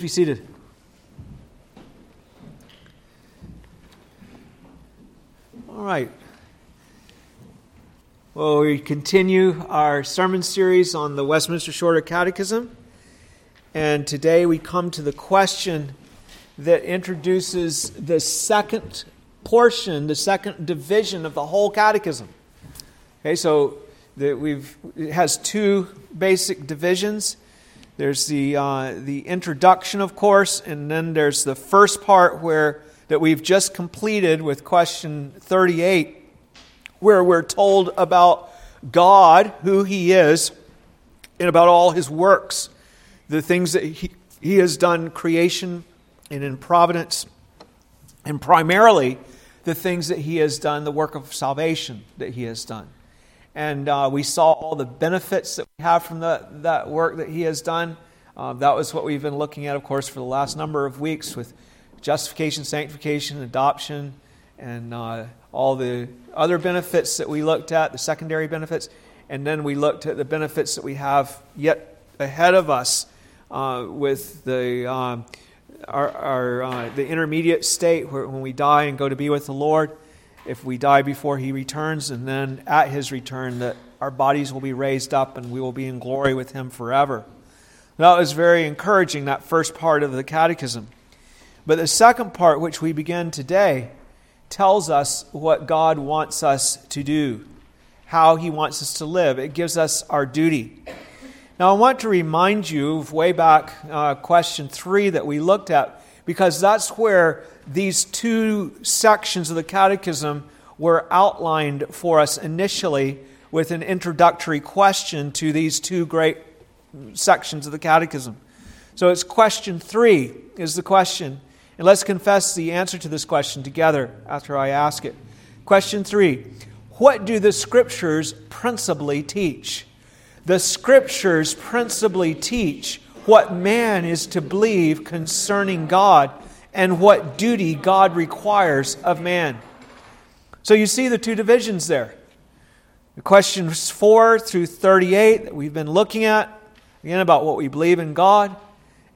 Be seated. All right. Well, we continue our sermon series on the Westminster Shorter Catechism. And today we come to the question that introduces the second portion, the second division of the whole catechism. Okay, so that we've it has two basic divisions. There's the, uh, the introduction, of course, and then there's the first part where that we've just completed with question 38, where we're told about God, who He is, and about all His works, the things that He, he has done, creation and in providence, and primarily the things that He has done, the work of salvation that He has done and uh, we saw all the benefits that we have from the, that work that he has done. Uh, that was what we've been looking at, of course, for the last number of weeks with justification, sanctification, adoption, and uh, all the other benefits that we looked at, the secondary benefits. And then we looked at the benefits that we have yet ahead of us uh, with the, um, our, our uh, the intermediate state where, when we die and go to be with the Lord if we die before he returns, and then at his return, that our bodies will be raised up and we will be in glory with him forever. That was very encouraging, that first part of the catechism. But the second part, which we begin today, tells us what God wants us to do, how he wants us to live. It gives us our duty. Now, I want to remind you of way back uh, question three that we looked at, because that's where these two sections of the Catechism were outlined for us initially with an introductory question to these two great sections of the Catechism. So it's question three is the question. And let's confess the answer to this question together after I ask it. Question three What do the Scriptures principally teach? The Scriptures principally teach what man is to believe concerning God and what duty God requires of man. So you see the two divisions there. The questions 4 through 38 that we've been looking at, again, about what we believe in God.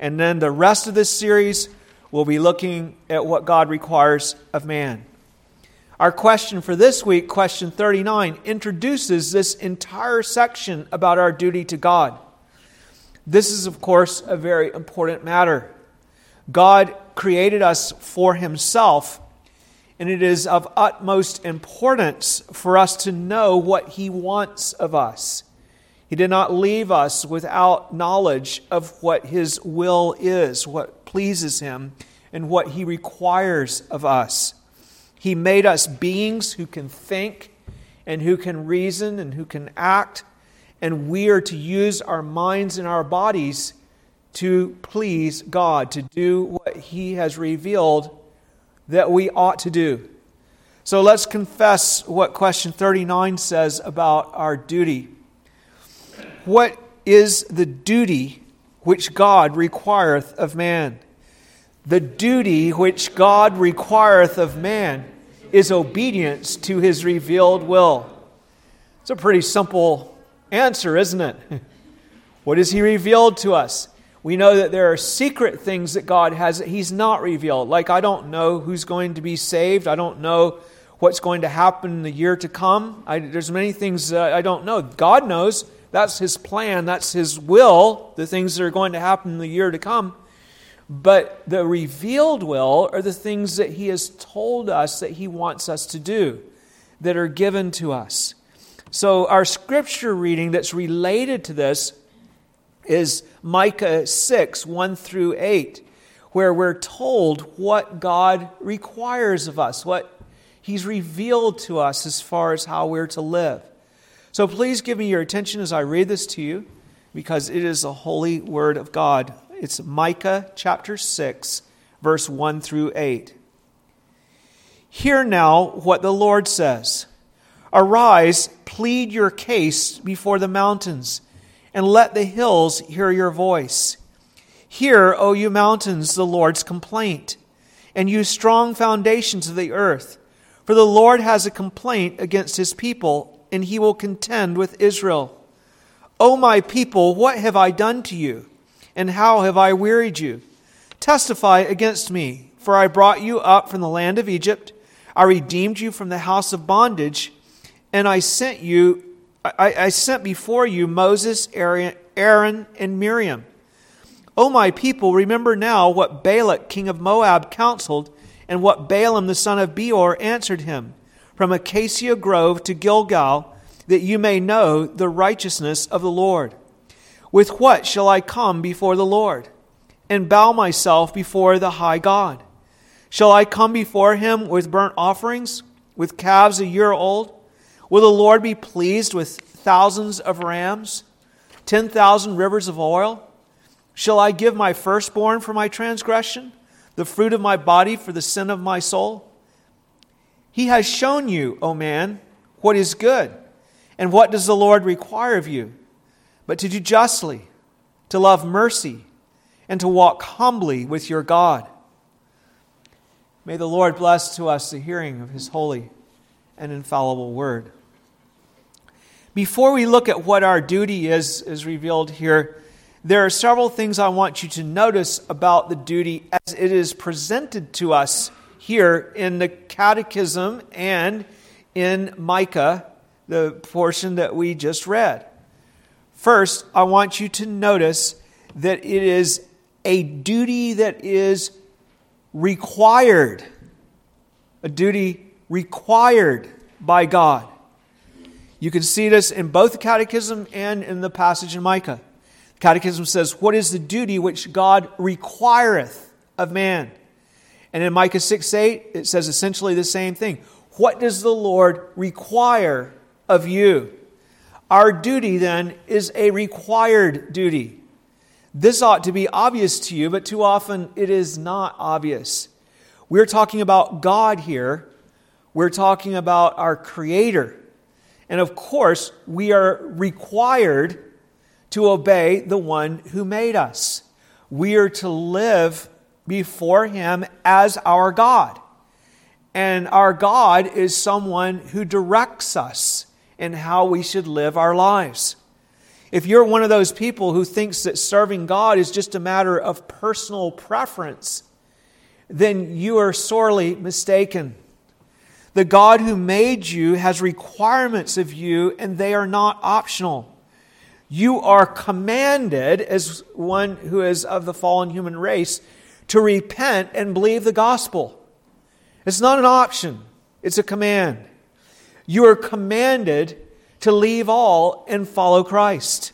And then the rest of this series, we'll be looking at what God requires of man. Our question for this week, question 39, introduces this entire section about our duty to God. This is, of course, a very important matter. God created us for Himself, and it is of utmost importance for us to know what He wants of us. He did not leave us without knowledge of what His will is, what pleases Him, and what He requires of us. He made us beings who can think and who can reason and who can act, and we are to use our minds and our bodies to please God, to do what He has revealed that we ought to do. So let's confess what question 39 says about our duty. What is the duty which God requireth of man? The duty which God requireth of man is obedience to his revealed will. It's a pretty simple answer, isn't it? What has he revealed to us? We know that there are secret things that God has that He's not revealed. Like, I don't know who's going to be saved. I don't know what's going to happen in the year to come. I, there's many things I don't know. God knows. That's His plan. That's His will, the things that are going to happen in the year to come. But the revealed will are the things that He has told us that He wants us to do, that are given to us. So, our scripture reading that's related to this is Micah 6 1 through 8, where we're told what God requires of us, what He's revealed to us as far as how we're to live. So please give me your attention as I read this to you, because it is the holy word of God. It's Micah chapter 6, verse 1 through 8. Hear now what the Lord says Arise, plead your case before the mountains and let the hills hear your voice. Hear, O you mountains, the Lord's complaint, and you strong foundations of the earth. For the Lord has a complaint against his people, and he will contend with Israel. O my people, what have I done to you? And how have I wearied you? testify against me, for I brought you up from the land of Egypt. I redeemed you from the house of bondage, and I sent you I, I sent before you Moses, Aaron, Aaron, and Miriam. O my people, remember now what Balak, king of Moab, counseled, and what Balaam the son of Beor answered him, from Acacia Grove to Gilgal, that you may know the righteousness of the Lord. With what shall I come before the Lord, and bow myself before the high God? Shall I come before him with burnt offerings, with calves a year old? Will the Lord be pleased with thousands of rams, 10,000 rivers of oil? Shall I give my firstborn for my transgression, the fruit of my body for the sin of my soul? He has shown you, O man, what is good, and what does the Lord require of you, but to do justly, to love mercy, and to walk humbly with your God. May the Lord bless to us the hearing of his holy and infallible word. Before we look at what our duty is, is revealed here, there are several things I want you to notice about the duty as it is presented to us here in the Catechism and in Micah, the portion that we just read. First, I want you to notice that it is a duty that is required, a duty required by God. You can see this in both the Catechism and in the passage in Micah. The Catechism says, What is the duty which God requireth of man? And in Micah 6 8, it says essentially the same thing. What does the Lord require of you? Our duty then is a required duty. This ought to be obvious to you, but too often it is not obvious. We're talking about God here. We're talking about our Creator. And of course, we are required to obey the one who made us. We are to live before him as our God. And our God is someone who directs us in how we should live our lives. If you're one of those people who thinks that serving God is just a matter of personal preference, then you are sorely mistaken. The God who made you has requirements of you, and they are not optional. You are commanded, as one who is of the fallen human race, to repent and believe the gospel. It's not an option, it's a command. You are commanded to leave all and follow Christ.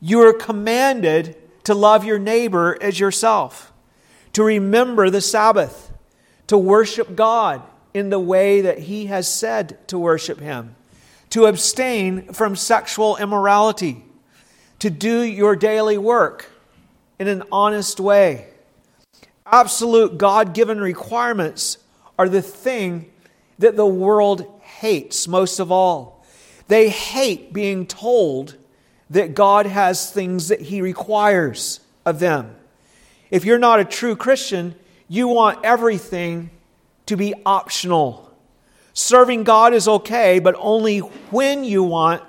You are commanded to love your neighbor as yourself, to remember the Sabbath, to worship God in the way that He has said to worship Him, to abstain from sexual immorality, to do your daily work in an honest way. Absolute God given requirements are the thing that the world hates most of all. They hate being told that God has things that He requires of them. If you're not a true Christian, you want everything to be optional. Serving God is okay, but only when you want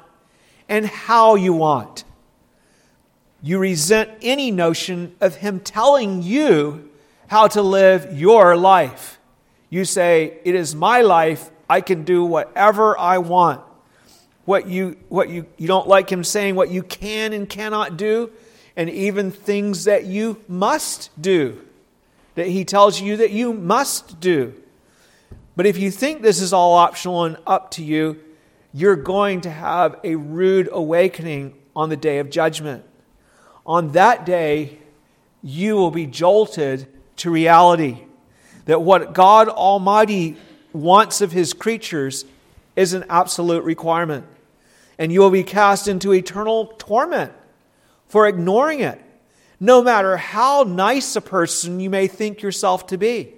and how you want. You resent any notion of Him telling you how to live your life. You say, It is my life, I can do whatever I want. What you, what you, you don't like Him saying what you can and cannot do, and even things that you must do, that He tells you that you must do. But if you think this is all optional and up to you, you're going to have a rude awakening on the day of judgment. On that day, you will be jolted to reality that what God Almighty wants of His creatures is an absolute requirement. And you will be cast into eternal torment for ignoring it, no matter how nice a person you may think yourself to be.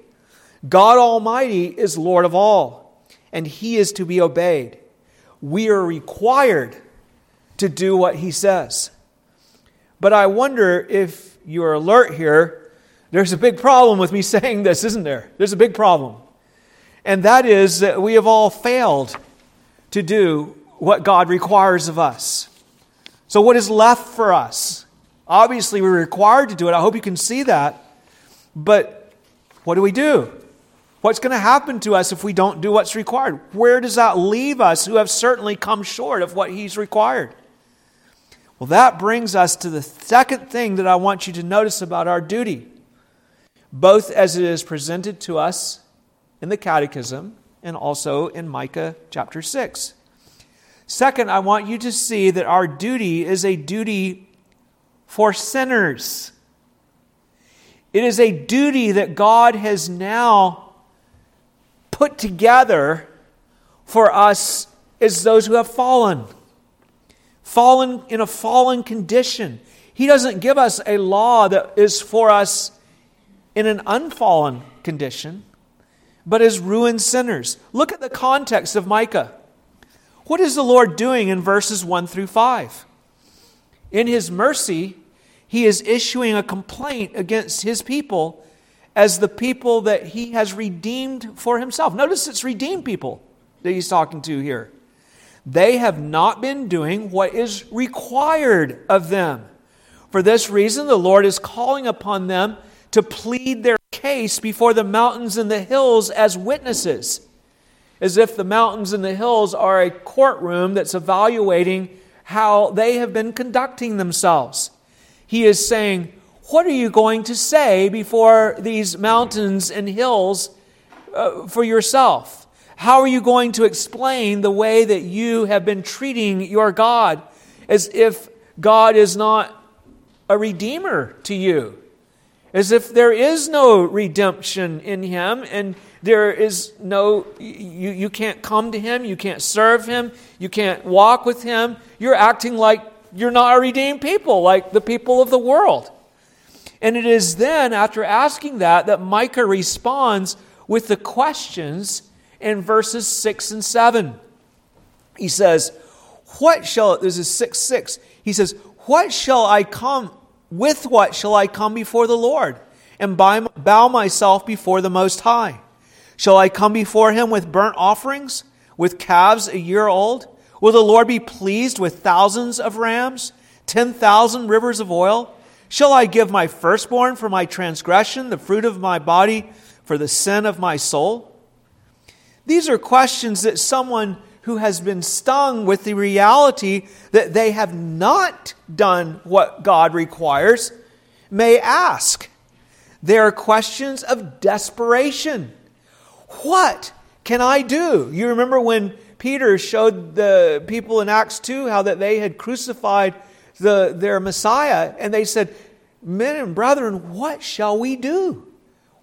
God Almighty is Lord of all, and He is to be obeyed. We are required to do what He says. But I wonder if you're alert here, there's a big problem with me saying this, isn't there? There's a big problem. And that is that we have all failed to do what God requires of us. So, what is left for us? Obviously, we're required to do it. I hope you can see that. But what do we do? What's going to happen to us if we don't do what's required? Where does that leave us who have certainly come short of what He's required? Well, that brings us to the second thing that I want you to notice about our duty, both as it is presented to us in the Catechism and also in Micah chapter 6. Second, I want you to see that our duty is a duty for sinners. It is a duty that God has now put together for us is those who have fallen, fallen in a fallen condition. He doesn't give us a law that is for us in an unfallen condition, but as ruined sinners. Look at the context of Micah. What is the Lord doing in verses 1 through 5? In his mercy, he is issuing a complaint against his people as the people that he has redeemed for himself. Notice it's redeemed people that he's talking to here. They have not been doing what is required of them. For this reason, the Lord is calling upon them to plead their case before the mountains and the hills as witnesses, as if the mountains and the hills are a courtroom that's evaluating how they have been conducting themselves. He is saying, what are you going to say before these mountains and hills uh, for yourself? How are you going to explain the way that you have been treating your God as if God is not a redeemer to you? As if there is no redemption in Him and there is no, you, you can't come to Him, you can't serve Him, you can't walk with Him. You're acting like you're not a redeemed people, like the people of the world. And it is then, after asking that, that Micah responds with the questions in verses 6 and 7. He says, What shall, this is 6 6. He says, What shall I come, with what shall I come before the Lord and bow myself before the Most High? Shall I come before him with burnt offerings, with calves a year old? Will the Lord be pleased with thousands of rams, 10,000 rivers of oil? Shall I give my firstborn for my transgression, the fruit of my body for the sin of my soul? These are questions that someone who has been stung with the reality that they have not done what God requires may ask. They are questions of desperation. What can I do? You remember when Peter showed the people in Acts 2 how that they had crucified the, their Messiah, and they said, Men and brethren, what shall we do?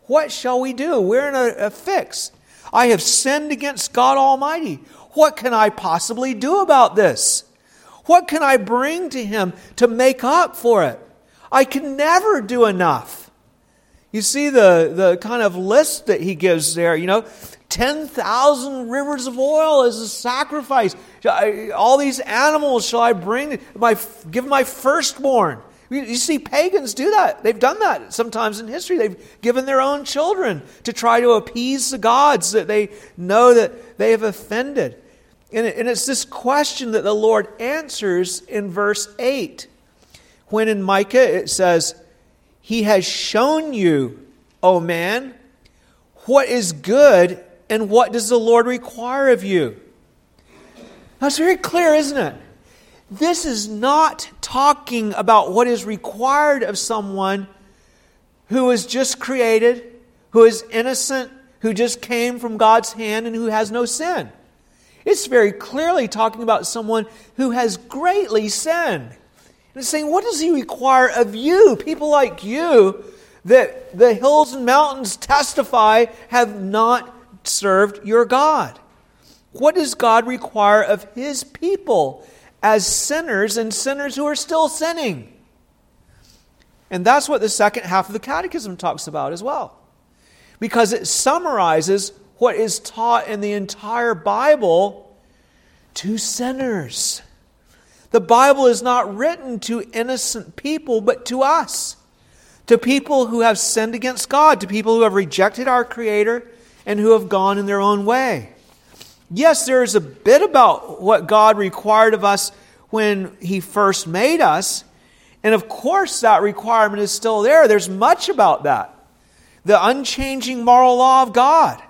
What shall we do? We're in a, a fix. I have sinned against God Almighty. What can I possibly do about this? What can I bring to Him to make up for it? I can never do enough. You see the, the kind of list that he gives there, you know, 10,000 rivers of oil as a sacrifice. all these animals shall I bring, my, give my firstborn. You see pagans do that. They've done that sometimes in history. They've given their own children to try to appease the gods that they know that they have offended. And it's this question that the Lord answers in verse 8. When in Micah it says, He has shown you, O man, what is good and what does the Lord require of you? That's very clear, isn't it? This is not talking about what is required of someone who is just created, who is innocent, who just came from God's hand, and who has no sin. It's very clearly talking about someone who has greatly sinned. And it's saying, what does He require of you, people like you, that the hills and mountains testify have not served your God? What does God require of His people? as sinners and sinners who are still sinning. And that's what the second half of the Catechism talks about as well. Because it summarizes what is taught in the entire Bible to sinners. The Bible is not written to innocent people, but to us. To people who have sinned against God, to people who have rejected our Creator and who have gone in their own way. Yes, there is a bit about what God required of us when He first made us. And of course, that requirement is still there. There's much about that. the unchanging moral law of God.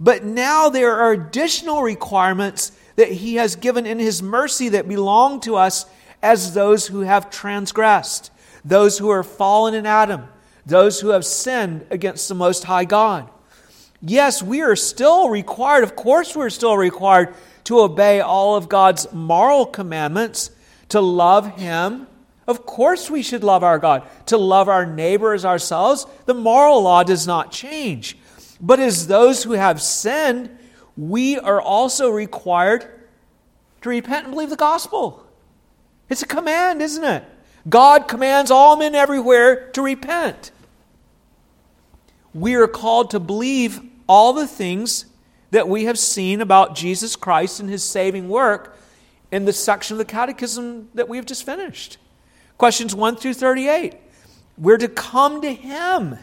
But now there are additional requirements that He has given in His mercy that belong to us as those who have transgressed, those who are fallen in Adam, those who have sinned against the Most High God. Yes, we are still required, of course, we're still required to obey all of God's moral commandments, to love Him. Of course, we should love our God, to love our neighbor as ourselves. The moral law does not change. But as those who have sinned, we are also required to repent and believe the gospel. It's a command, isn't it? God commands all men everywhere to repent. We are called to believe all the things that we have seen about Jesus Christ and his saving work in the section of the catechism that we have just finished. Questions 1 through 38. We're to come to him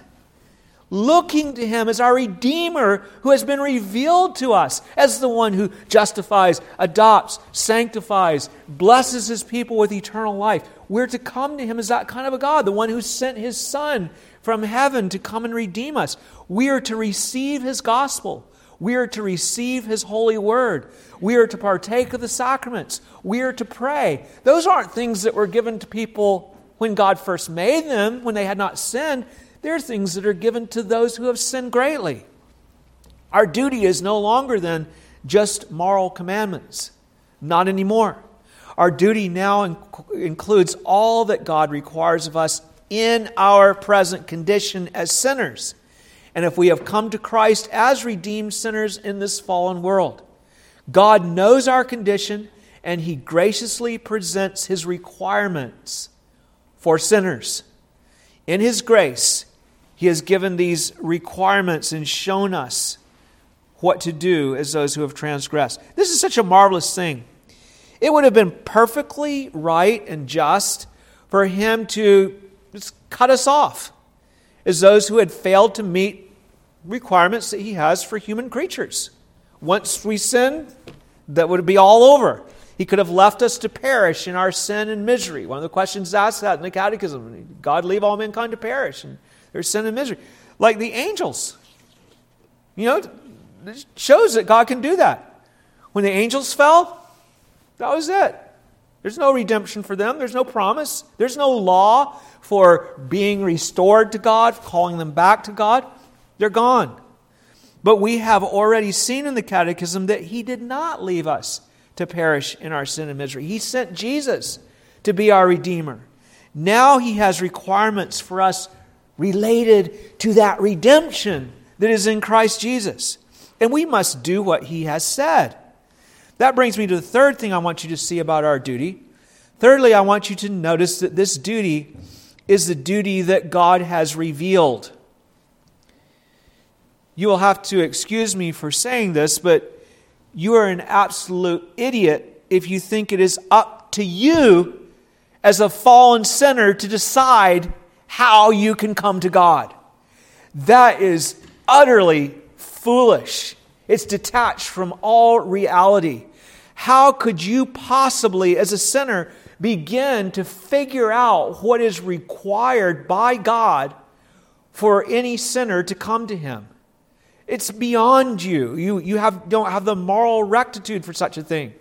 looking to Him as our Redeemer who has been revealed to us as the one who justifies, adopts, sanctifies, blesses His people with eternal life. We're to come to Him as that kind of a God, the one who sent His Son from heaven to come and redeem us. We are to receive His gospel. We are to receive His holy word. We are to partake of the sacraments. We are to pray. Those aren't things that were given to people when God first made them, when they had not sinned. They're things that are given to those who have sinned greatly. Our duty is no longer than just moral commandments. Not anymore. Our duty now inc- includes all that God requires of us in our present condition as sinners. And if we have come to Christ as redeemed sinners in this fallen world, God knows our condition and He graciously presents His requirements for sinners. In His grace, he has given these requirements and shown us what to do as those who have transgressed. This is such a marvelous thing. It would have been perfectly right and just for him to just cut us off as those who had failed to meet requirements that he has for human creatures. Once we sin, that would be all over. He could have left us to perish in our sin and misery. One of the questions asked that in the Catechism God leave all mankind to perish. And there's sin and misery. Like the angels. You know, it shows that God can do that. When the angels fell, that was it. There's no redemption for them. There's no promise. There's no law for being restored to God, calling them back to God. They're gone. But we have already seen in the Catechism that He did not leave us to perish in our sin and misery. He sent Jesus to be our Redeemer. Now He has requirements for us related to that redemption that is in Christ Jesus. And we must do what he has said. That brings me to the third thing I want you to see about our duty. Thirdly, I want you to notice that this duty is the duty that God has revealed. You will have to excuse me for saying this, but you are an absolute idiot if you think it is up to you as a fallen sinner to decide how you can come to God. That is utterly foolish. It's detached from all reality. How could you possibly, as a sinner, begin to figure out what is required by God for any sinner to come to Him? It's beyond you. You, you have, don't have the moral rectitude for such a thing.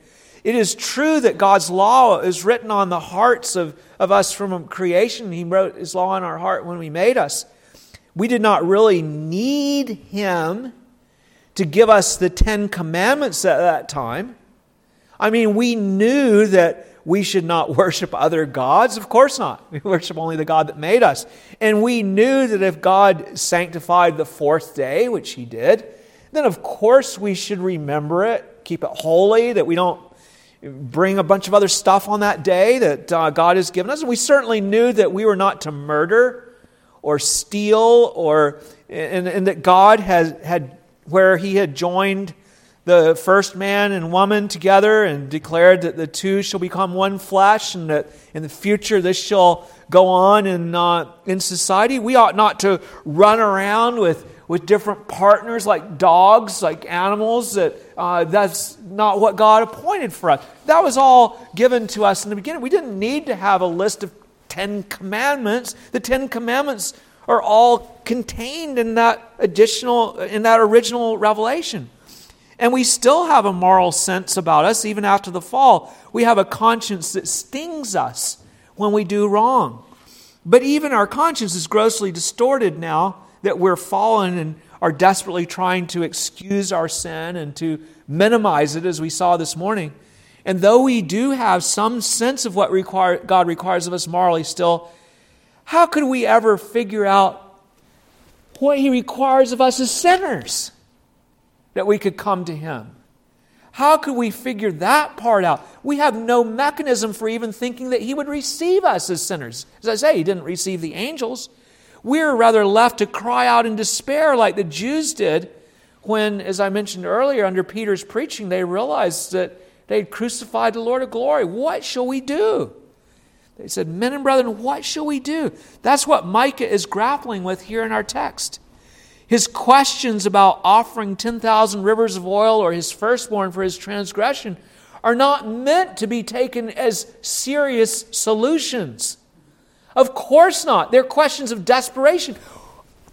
It is true that God's law is written on the hearts of, of us from creation. He wrote His law on our heart when we made us. We did not really need Him to give us the Ten Commandments at that time. I mean, we knew that we should not worship other gods. Of course not. We worship only the God that made us. And we knew that if God sanctified the fourth day, which He did, then of course we should remember it, keep it holy, that we don't bring a bunch of other stuff on that day that uh, God has given us. And we certainly knew that we were not to murder or steal, or and, and that God has had where He had joined the first man and woman together and declared that the two shall become one flesh, and that in the future this shall go on in uh, in society. We ought not to run around with with different partners like dogs, like animals. That uh, that's not what God appointed for us. That was all given to us in the beginning. We didn't need to have a list of Ten Commandments. The Ten Commandments are all contained in that additional, in that original revelation. And we still have a moral sense about us, even after the fall. We have a conscience that stings us when we do wrong. But even our conscience is grossly distorted now that we're fallen and are desperately trying to excuse our sin and to minimize it, as we saw this morning. And though we do have some sense of what require, God requires of us morally still, how could we ever figure out what He requires of us as sinners that we could come to Him? How could we figure that part out? We have no mechanism for even thinking that He would receive us as sinners. As I say, He didn't receive the angels. We're rather left to cry out in despair like the Jews did when, as I mentioned earlier, under Peter's preaching, they realized that they had crucified the Lord of glory. What shall we do? They said, Men and brethren, what shall we do? That's what Micah is grappling with here in our text. His questions about offering 10,000 rivers of oil or his firstborn for his transgression are not meant to be taken as serious solutions. Of course not. They're questions of desperation.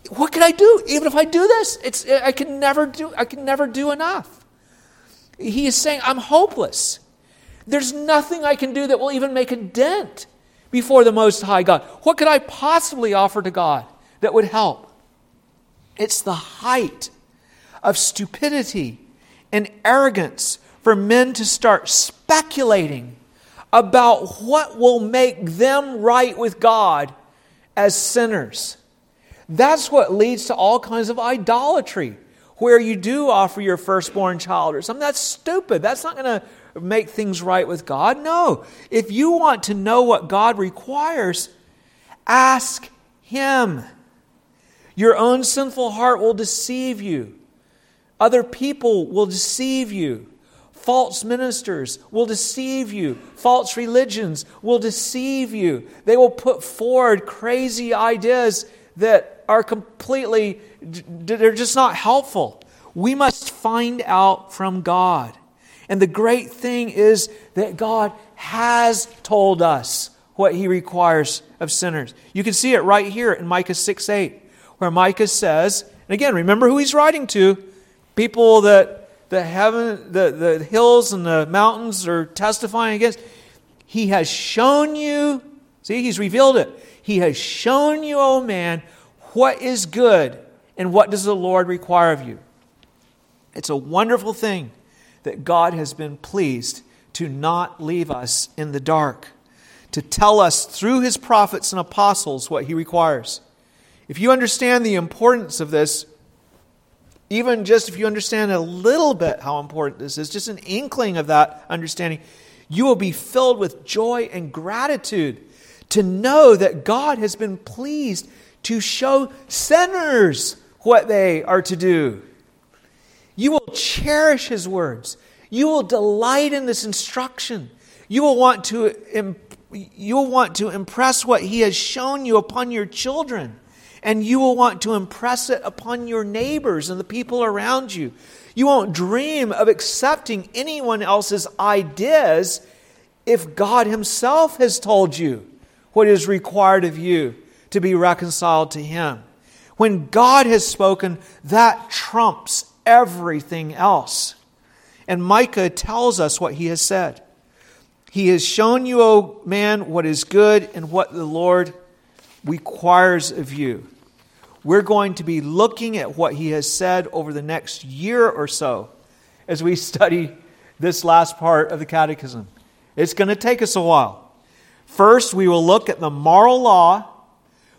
What can I do? Even if I do this, it's, I can never do, I can never do enough. He is saying, I'm hopeless. There's nothing I can do that will even make a dent before the Most High God. What could I possibly offer to God that would help? It's the height of stupidity and arrogance for men to start speculating about what will make them right with God as sinners. That's what leads to all kinds of idolatry, where you do offer your firstborn child or something. That's stupid. That's not going to make things right with God. No. If you want to know what God requires, ask Him. Your own sinful heart will deceive you, other people will deceive you. False ministers will deceive you. False religions will deceive you. They will put forward crazy ideas that are completely, they're just not helpful. We must find out from God. And the great thing is that God has told us what he requires of sinners. You can see it right here in Micah 6 8, where Micah says, and again, remember who he's writing to people that the heaven, the, the hills and the mountains are testifying against. He has shown you, see, he's revealed it. He has shown you, O oh man, what is good and what does the Lord require of you. It's a wonderful thing that God has been pleased to not leave us in the dark, to tell us through his prophets and apostles what he requires. If you understand the importance of this, even just if you understand a little bit how important this is, just an inkling of that understanding, you will be filled with joy and gratitude to know that God has been pleased to show sinners what they are to do. You will cherish His words. You will delight in this instruction. You will want to, you will want to impress what He has shown you upon your children and you will want to impress it upon your neighbors and the people around you. You won't dream of accepting anyone else's ideas if God Himself has told you what is required of you to be reconciled to Him. When God has spoken, that trumps everything else. And Micah tells us what he has said. He has shown you, O man, what is good and what the Lord requires of you. We're going to be looking at what he has said over the next year or so as we study this last part of the Catechism. It's going to take us a while. First, we will look at the moral law,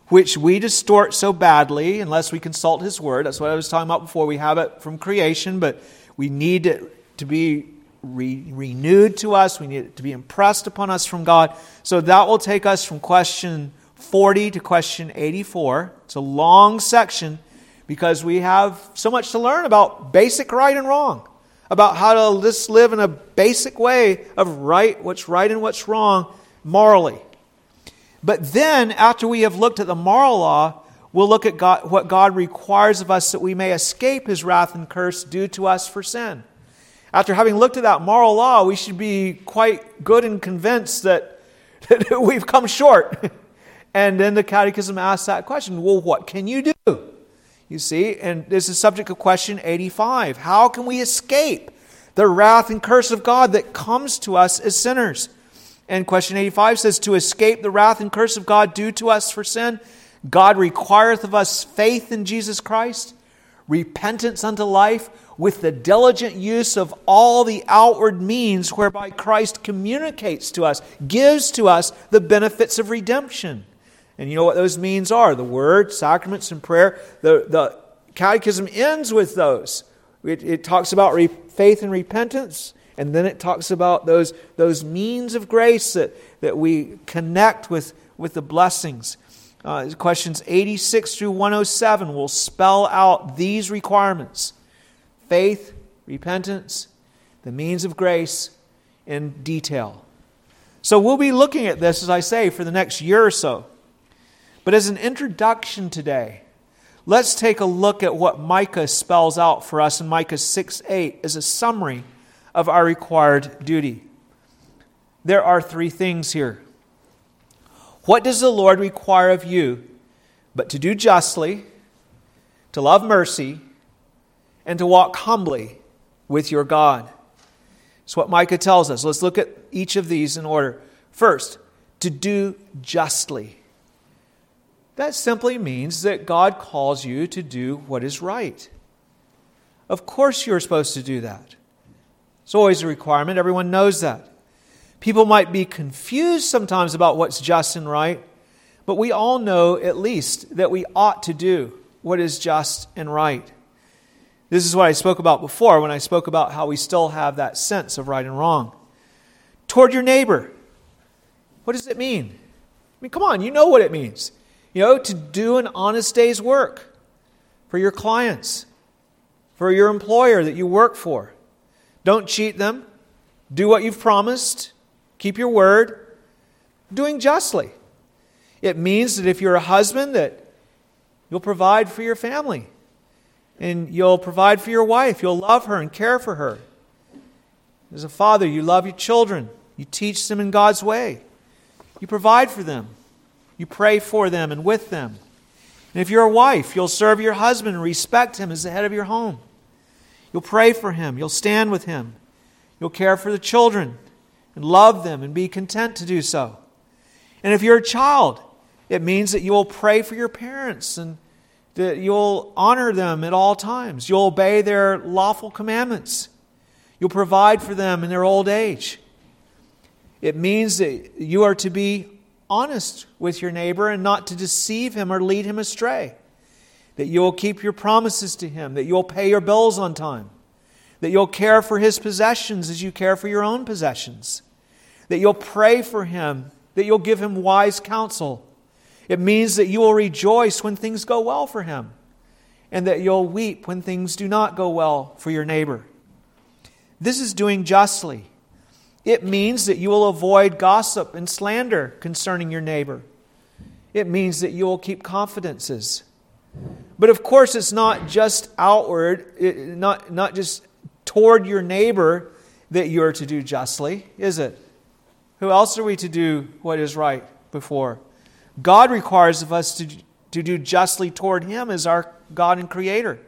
which we distort so badly unless we consult his word. That's what I was talking about before. We have it from creation, but we need it to be re- renewed to us. We need it to be impressed upon us from God. So that will take us from question 40 to question 84. It's a long section because we have so much to learn about basic right and wrong, about how to just live in a basic way of right, what's right and what's wrong morally. But then, after we have looked at the moral law, we'll look at God, what God requires of us that we may escape his wrath and curse due to us for sin. After having looked at that moral law, we should be quite good and convinced that, that we've come short And then the Catechism asks that question well, what can you do? You see, and this is subject of question 85. How can we escape the wrath and curse of God that comes to us as sinners? And question 85 says, To escape the wrath and curse of God due to us for sin, God requireth of us faith in Jesus Christ, repentance unto life, with the diligent use of all the outward means whereby Christ communicates to us, gives to us the benefits of redemption. And you know what those means are the Word, sacraments, and prayer. The, the Catechism ends with those. It, it talks about re- faith and repentance, and then it talks about those, those means of grace that, that we connect with, with the blessings. Uh, questions 86 through 107 will spell out these requirements faith, repentance, the means of grace in detail. So we'll be looking at this, as I say, for the next year or so. But as an introduction today, let's take a look at what Micah spells out for us in Micah 6 8 as a summary of our required duty. There are three things here. What does the Lord require of you but to do justly, to love mercy, and to walk humbly with your God? It's what Micah tells us. Let's look at each of these in order. First, to do justly. That simply means that God calls you to do what is right. Of course, you're supposed to do that. It's always a requirement. Everyone knows that. People might be confused sometimes about what's just and right, but we all know at least that we ought to do what is just and right. This is what I spoke about before when I spoke about how we still have that sense of right and wrong. Toward your neighbor. What does it mean? I mean, come on, you know what it means. You know, to do an honest day's work for your clients, for your employer that you work for. Don't cheat them. Do what you've promised. Keep your word. Doing justly. It means that if you're a husband that you'll provide for your family and you'll provide for your wife. You'll love her and care for her. As a father, you love your children. You teach them in God's way. You provide for them. You pray for them and with them. And if you're a wife, you'll serve your husband and respect him as the head of your home. You'll pray for him. You'll stand with him. You'll care for the children and love them and be content to do so. And if you're a child, it means that you will pray for your parents and that you'll honor them at all times. You'll obey their lawful commandments. You'll provide for them in their old age. It means that you are to be honest with your neighbor and not to deceive him or lead him astray that you'll keep your promises to Him, that you'll pay your bills on time, that you'll care for His possessions as you care for your own possessions, that you'll pray for Him, that you'll give Him wise counsel. It means that you will rejoice when things go well for Him, and that you'll weep when things do not go well for your neighbor. This is doing justly. It means that you will avoid gossip and slander concerning your neighbor. It means that you will keep confidences but of course, it's not just outward, not, not just toward your neighbor that you are to do justly, is it? Who else are we to do what is right before? God requires of us to, to do justly toward Him as our God and Creator.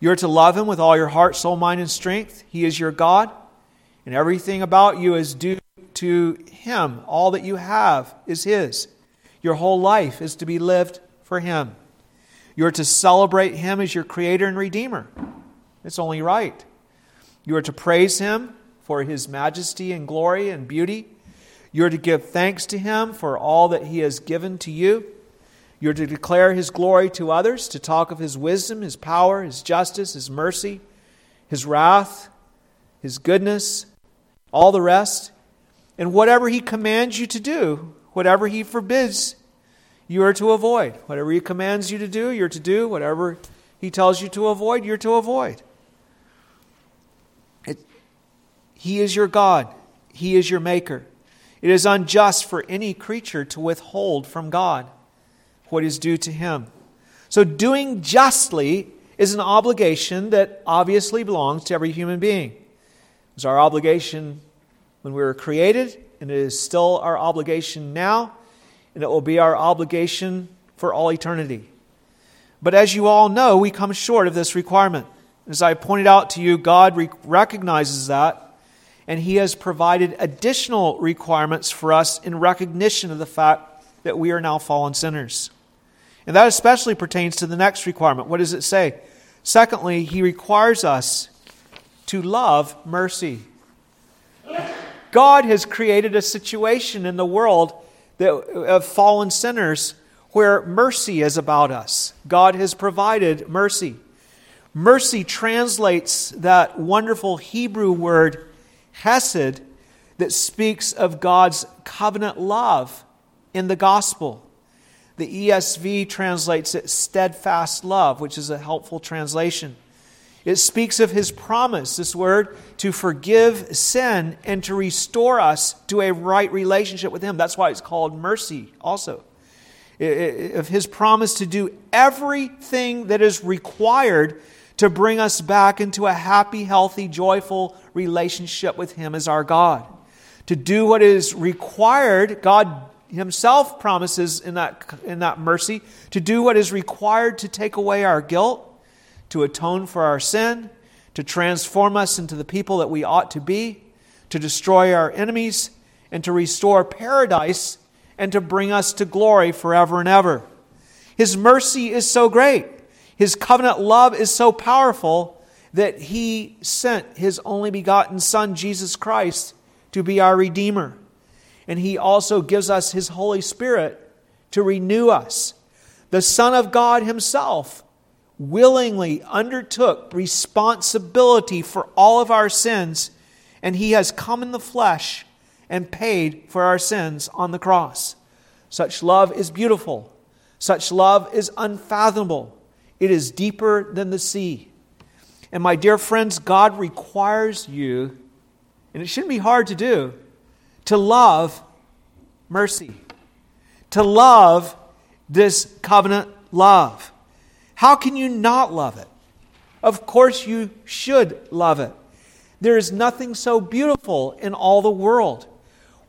You're to love Him with all your heart, soul, mind, and strength. He is your God, and everything about you is due to Him. All that you have is His. Your whole life is to be lived for Him. You are to celebrate Him as your Creator and Redeemer. It's only right. You are to praise Him for His majesty and glory and beauty. You are to give thanks to Him for all that He has given to you. You are to declare His glory to others, to talk of His wisdom, His power, His justice, His mercy, His wrath, His goodness, all the rest. And whatever He commands you to do, whatever He forbids you are to avoid. Whatever He commands you to do, you're to do. Whatever He tells you to avoid, you're to avoid. It, he is your God, He is your Maker. It is unjust for any creature to withhold from God what is due to Him. So, doing justly is an obligation that obviously belongs to every human being. Was our obligation when we were created, and it is still our obligation now and it will be our obligation for all eternity. But as you all know, we come short of this requirement. As I pointed out to you, God re- recognizes that, and He has provided additional requirements for us in recognition of the fact that we are now fallen sinners. And that especially pertains to the next requirement. What does it say? Secondly, He requires us to love mercy. God has created a situation in the world that, of fallen sinners where mercy is about us. God has provided mercy. Mercy translates that wonderful Hebrew word hesed that speaks of God's covenant love in the gospel. The ESV translates it steadfast love, which is a helpful translation. It speaks of his promise, this word, to forgive sin and to restore us to a right relationship with him. That's why it's called mercy, also. Of his promise to do everything that is required to bring us back into a happy, healthy, joyful relationship with him as our God. To do what is required, God himself promises in that, in that mercy, to do what is required to take away our guilt to atone for our sin, to transform us into the people that we ought to be, to destroy our enemies, and to restore paradise and to bring us to glory forever and ever. His mercy is so great. His covenant love is so powerful that he sent his only begotten Son, Jesus Christ, to be our Redeemer. And he also gives us his Holy Spirit to renew us. The Son of God himself willingly undertook responsibility for all of our sins, and he has come in the flesh and paid for our sins on the cross. Such love is beautiful. Such love is unfathomable. It is deeper than the sea. And my dear friends, God requires you, and it shouldn't be hard to do, to love mercy, to love this covenant love. How can you not love it? Of course, you should love it. There is nothing so beautiful in all the world.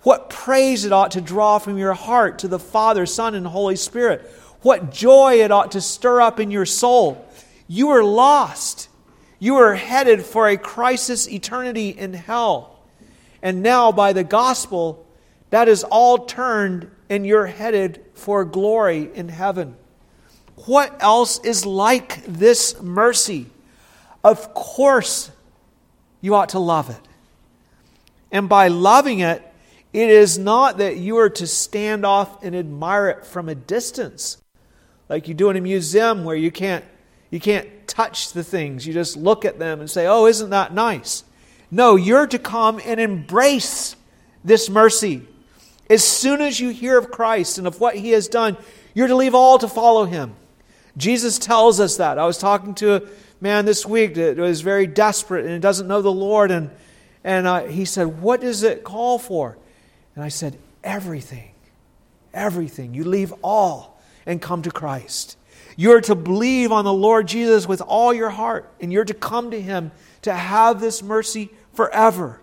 What praise it ought to draw from your heart to the Father, Son, and Holy Spirit. What joy it ought to stir up in your soul. You are lost. You are headed for a crisis eternity in hell. And now, by the gospel, that is all turned and you're headed for glory in heaven. What else is like this mercy? Of course, you ought to love it. And by loving it, it is not that you are to stand off and admire it from a distance, like you do in a museum where you can't, you can't touch the things. You just look at them and say, Oh, isn't that nice? No, you're to come and embrace this mercy. As soon as you hear of Christ and of what he has done, you're to leave all to follow him. Jesus tells us that. I was talking to a man this week that was very desperate and doesn't know the Lord, and, and uh, he said, What does it call for? And I said, Everything. Everything. You leave all and come to Christ. You're to believe on the Lord Jesus with all your heart, and you're to come to Him to have this mercy forever.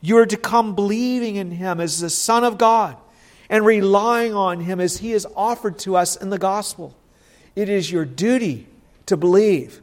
You're to come believing in Him as the Son of God and relying on Him as He is offered to us in the gospel. It is your duty to believe.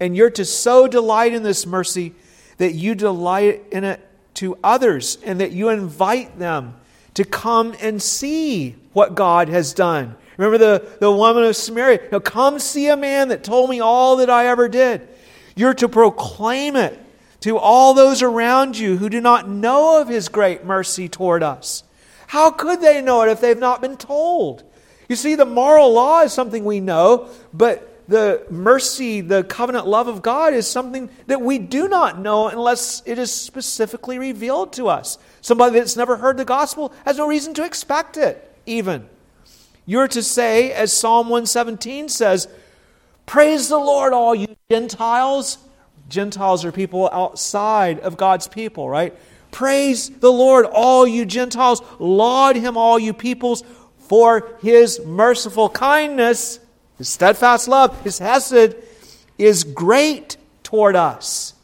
And you're to so delight in this mercy that you delight in it to others and that you invite them to come and see what God has done. Remember the, the woman of Samaria? Now, come see a man that told me all that I ever did. You're to proclaim it to all those around you who do not know of his great mercy toward us. How could they know it if they've not been told? You see, the moral law is something we know, but the mercy, the covenant love of God is something that we do not know unless it is specifically revealed to us. Somebody that's never heard the gospel has no reason to expect it, even. You're to say, as Psalm 117 says, Praise the Lord, all you Gentiles. Gentiles are people outside of God's people, right? Praise the Lord, all you Gentiles. Laud him, all you peoples for his merciful kindness, his steadfast love, his hesed is great toward us.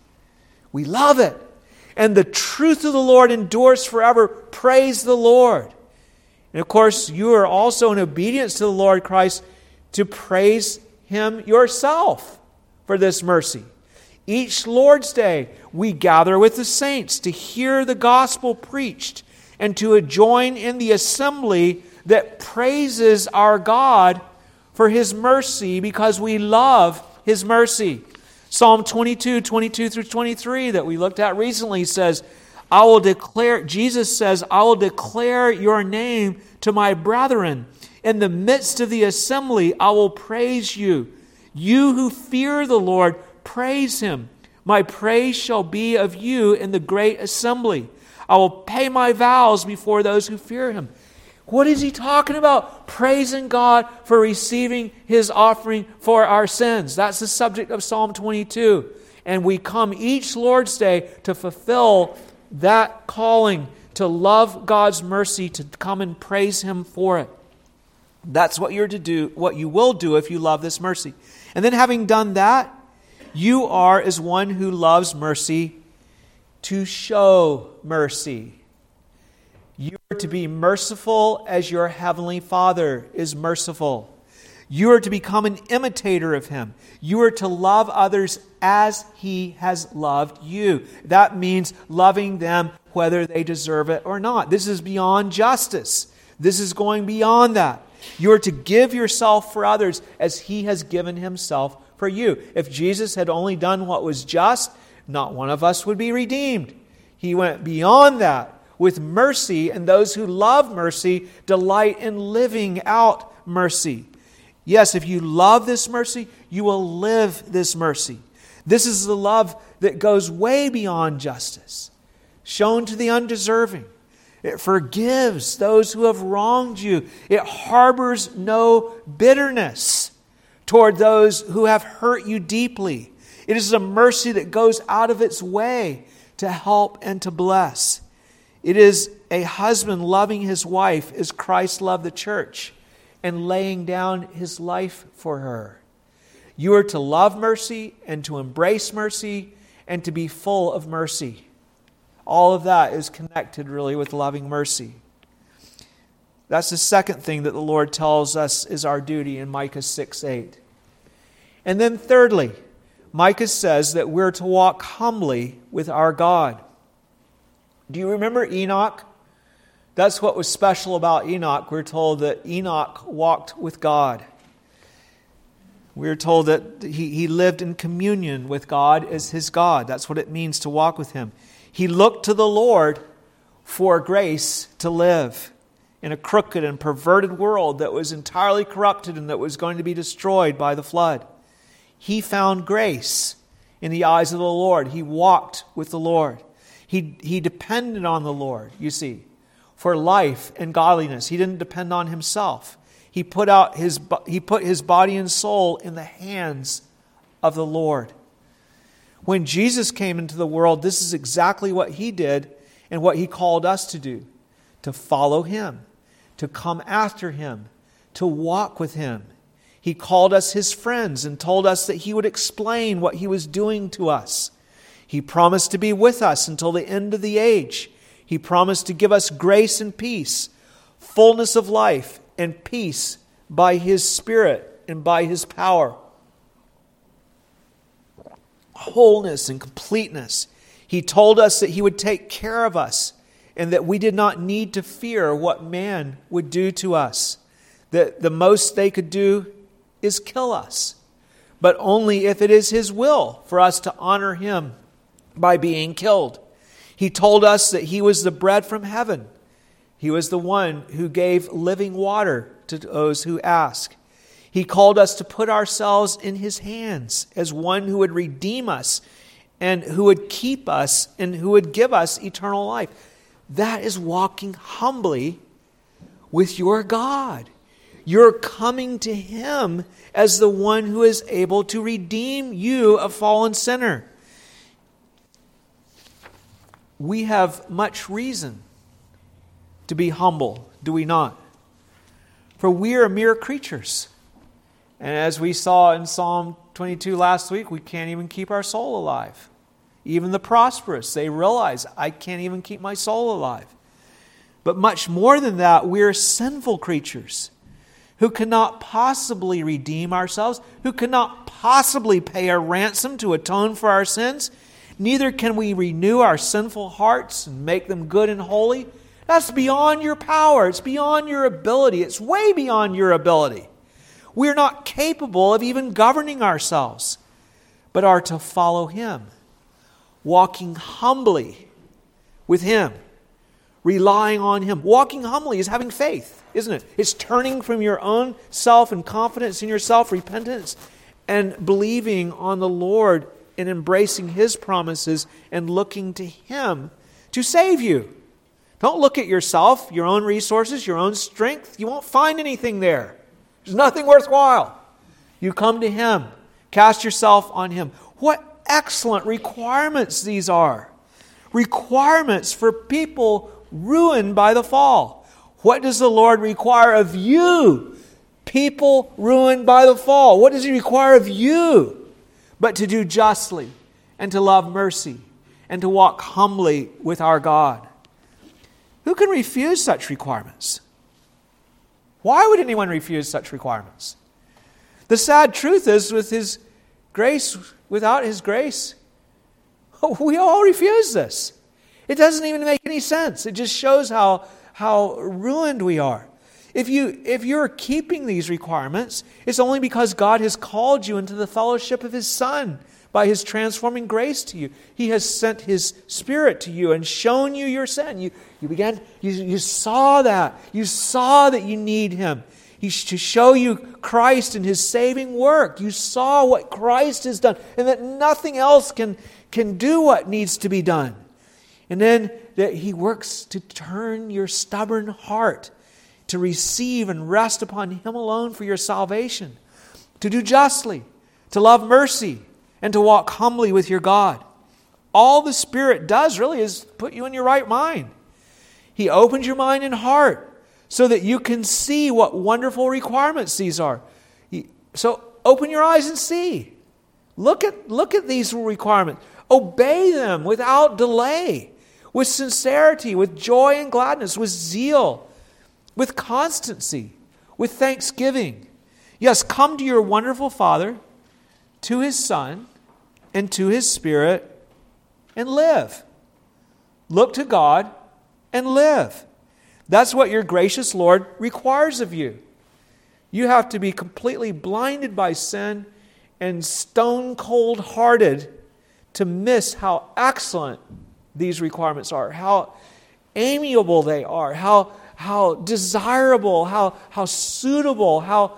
We love it. And the truth of the Lord endures forever. Praise the Lord. And of course, you are also in obedience to the Lord Christ to praise Him yourself for this mercy. Each Lord's Day, we gather with the saints to hear the gospel preached and to join in the assembly that praises our God for His mercy because we love His mercy. Psalm 22, 22 through 23, that we looked at recently, says, I will declare, Jesus says, I will declare your name to my brethren. In the midst of the assembly, I will praise you. You who fear the Lord, praise him. My praise shall be of you in the great assembly. I will pay my vows before those who fear him. What is he talking about? Praising God for receiving his offering for our sins. That's the subject of Psalm 22. And we come each Lord's Day to fulfill that calling to love God's mercy, to come and praise him for it. That's what you're to do, what you will do if you love this mercy. And then having done that, you are as one who loves mercy to show mercy. You are to be merciful as your heavenly Father is merciful. You are to become an imitator of him. You are to love others as he has loved you. That means loving them whether they deserve it or not. This is beyond justice. This is going beyond that. You are to give yourself for others as he has given himself for you. If Jesus had only done what was just, not one of us would be redeemed. He went beyond that with mercy, and those who love mercy delight in living out mercy. Yes, if you love this mercy, you will live this mercy. This is the love that goes way beyond justice, shown to the undeserving. It forgives those who have wronged you. It harbors no bitterness toward those who have hurt you deeply. It is a mercy that goes out of its way to help and to bless. It is a husband loving his wife as Christ loved the church and laying down his life for her. You are to love mercy and to embrace mercy and to be full of mercy. All of that is connected really with loving mercy. That's the second thing that the Lord tells us is our duty in Micah 6 8. And then, thirdly, Micah says that we're to walk humbly with our God. Do you remember Enoch? That's what was special about Enoch. We're told that Enoch walked with God. We're told that he, he lived in communion with God as his God. That's what it means to walk with him. He looked to the Lord for grace to live in a crooked and perverted world that was entirely corrupted and that was going to be destroyed by the flood. He found grace in the eyes of the Lord. He walked with the Lord. He, he depended on the Lord, you see, for life and godliness. He didn't depend on himself. He put, out his, he put his body and soul in the hands of the Lord. When Jesus came into the world, this is exactly what he did and what he called us to do to follow him, to come after him, to walk with him. He called us his friends and told us that he would explain what he was doing to us. He promised to be with us until the end of the age. He promised to give us grace and peace, fullness of life and peace by His Spirit and by His power. Wholeness and completeness. He told us that He would take care of us and that we did not need to fear what man would do to us. That the most they could do is kill us, but only if it is His will for us to honor Him by being killed. He told us that He was the bread from heaven. He was the one who gave living water to those who ask. He called us to put ourselves in His hands as one who would redeem us and who would keep us and who would give us eternal life. That is walking humbly with your God. You're coming to Him as the one who is able to redeem you, a fallen sinner we have much reason to be humble, do we not? For we are mere creatures. And as we saw in Psalm 22 last week, we can't even keep our soul alive. Even the prosperous, they realize, I can't even keep my soul alive. But much more than that, we are sinful creatures who cannot possibly redeem ourselves, who cannot possibly pay a ransom to atone for our sins. Neither can we renew our sinful hearts and make them good and holy. That's beyond your power. It's beyond your ability. It's way beyond your ability. We're not capable of even governing ourselves, but are to follow Him, walking humbly with Him, relying on Him. Walking humbly is having faith, isn't it? It's turning from your own self and confidence in yourself, repentance, and believing on the Lord and embracing His promises and looking to Him to save you. Don't look at yourself, your own resources, your own strength. You won't find anything there. There's nothing worthwhile. You come to Him, cast yourself on Him. What excellent requirements these are! Requirements for people ruined by the fall. What does the Lord require of you? People ruined by the fall. What does He require of you? But to do justly, and to love mercy, and to walk humbly with our God. Who can refuse such requirements? Why would anyone refuse such requirements? The sad truth is, with His grace, without His grace, we all refuse this. It doesn't even make any sense. It just shows how, how ruined we are. If, you, if you're keeping these requirements, it's only because God has called you into the fellowship of His Son by His transforming grace to you. He has sent His Spirit to you and shown you your sin. You, you began, you, you saw that. You saw that you need Him. He's to show you Christ and His saving work. You saw what Christ has done and that nothing else can, can do what needs to be done. And then that He works to turn your stubborn heart to receive and rest upon Him alone for your salvation, to do justly, to love mercy, and to walk humbly with your God. All the Spirit does really is put you in your right mind. He opens your mind and heart so that you can see what wonderful requirements these are. So open your eyes and see. Look at, look at these requirements. Obey them without delay, with sincerity, with joy and gladness, with zeal, with constancy, with thanksgiving. Yes, come to your wonderful Father, to his Son, and to his Spirit and live. Look to God and live. That's what your gracious Lord requires of you. You have to be completely blinded by sin and stone cold hearted to miss how excellent these requirements are, how amiable they are, how, how desirable, how, how suitable, how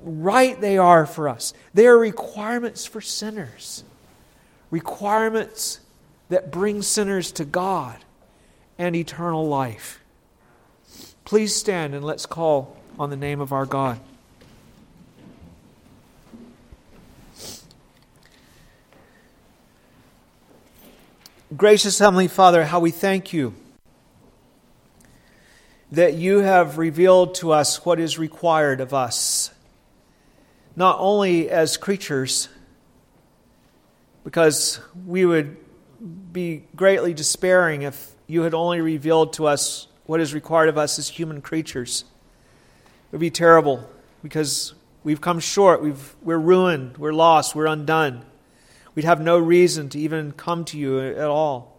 right they are for us. They are requirements for sinners, requirements that bring sinners to God and eternal life. Please stand and let's call on the name of our God. Gracious Heavenly Father, how we thank you that you have revealed to us what is required of us not only as creatures, because we would be greatly despairing if you had only revealed to us what is required of us as human creatures. It would be terrible because we've come short, we've, we're ruined, we're lost, we're undone. We'd have no reason to even come to you at all.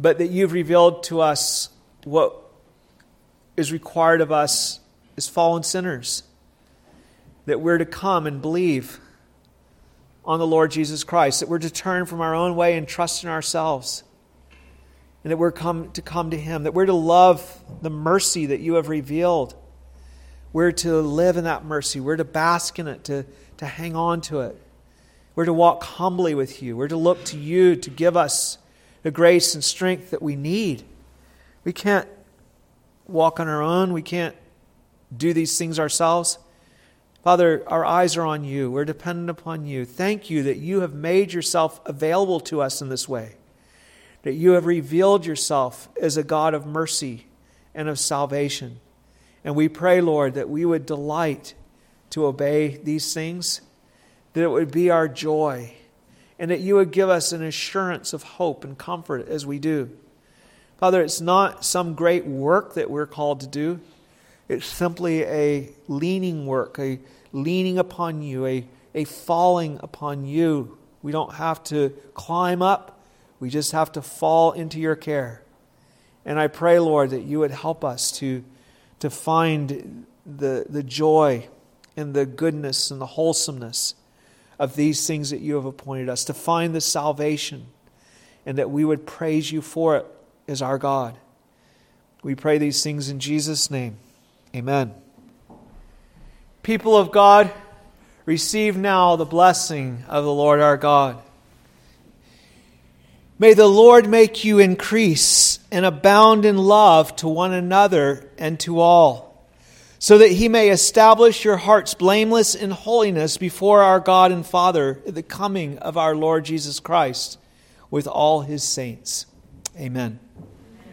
But that you've revealed to us what is required of us as fallen sinners that we're to come and believe on the Lord Jesus Christ, that we're to turn from our own way and trust in ourselves, and that we're come to come to Him, that we're to love the mercy that you have revealed. We're to live in that mercy. We're to bask in it, to, to hang on to it. We're to walk humbly with you. We're to look to you to give us the grace and strength that we need. We can't walk on our own. We can't do these things ourselves. Father, our eyes are on you. We're dependent upon you. Thank you that you have made yourself available to us in this way, that you have revealed yourself as a God of mercy and of salvation. And we pray, Lord, that we would delight to obey these things, that it would be our joy, and that you would give us an assurance of hope and comfort as we do. Father, it's not some great work that we're called to do. It's simply a leaning work, a leaning upon you, a, a falling upon you. We don't have to climb up, we just have to fall into your care. And I pray, Lord, that you would help us to, to find the, the joy and the goodness and the wholesomeness of these things that you have appointed us, to find the salvation, and that we would praise you for it as our God. We pray these things in Jesus' name. Amen. People of God, receive now the blessing of the Lord our God. May the Lord make you increase and abound in love to one another and to all, so that he may establish your hearts blameless in holiness before our God and Father at the coming of our Lord Jesus Christ with all his saints. Amen.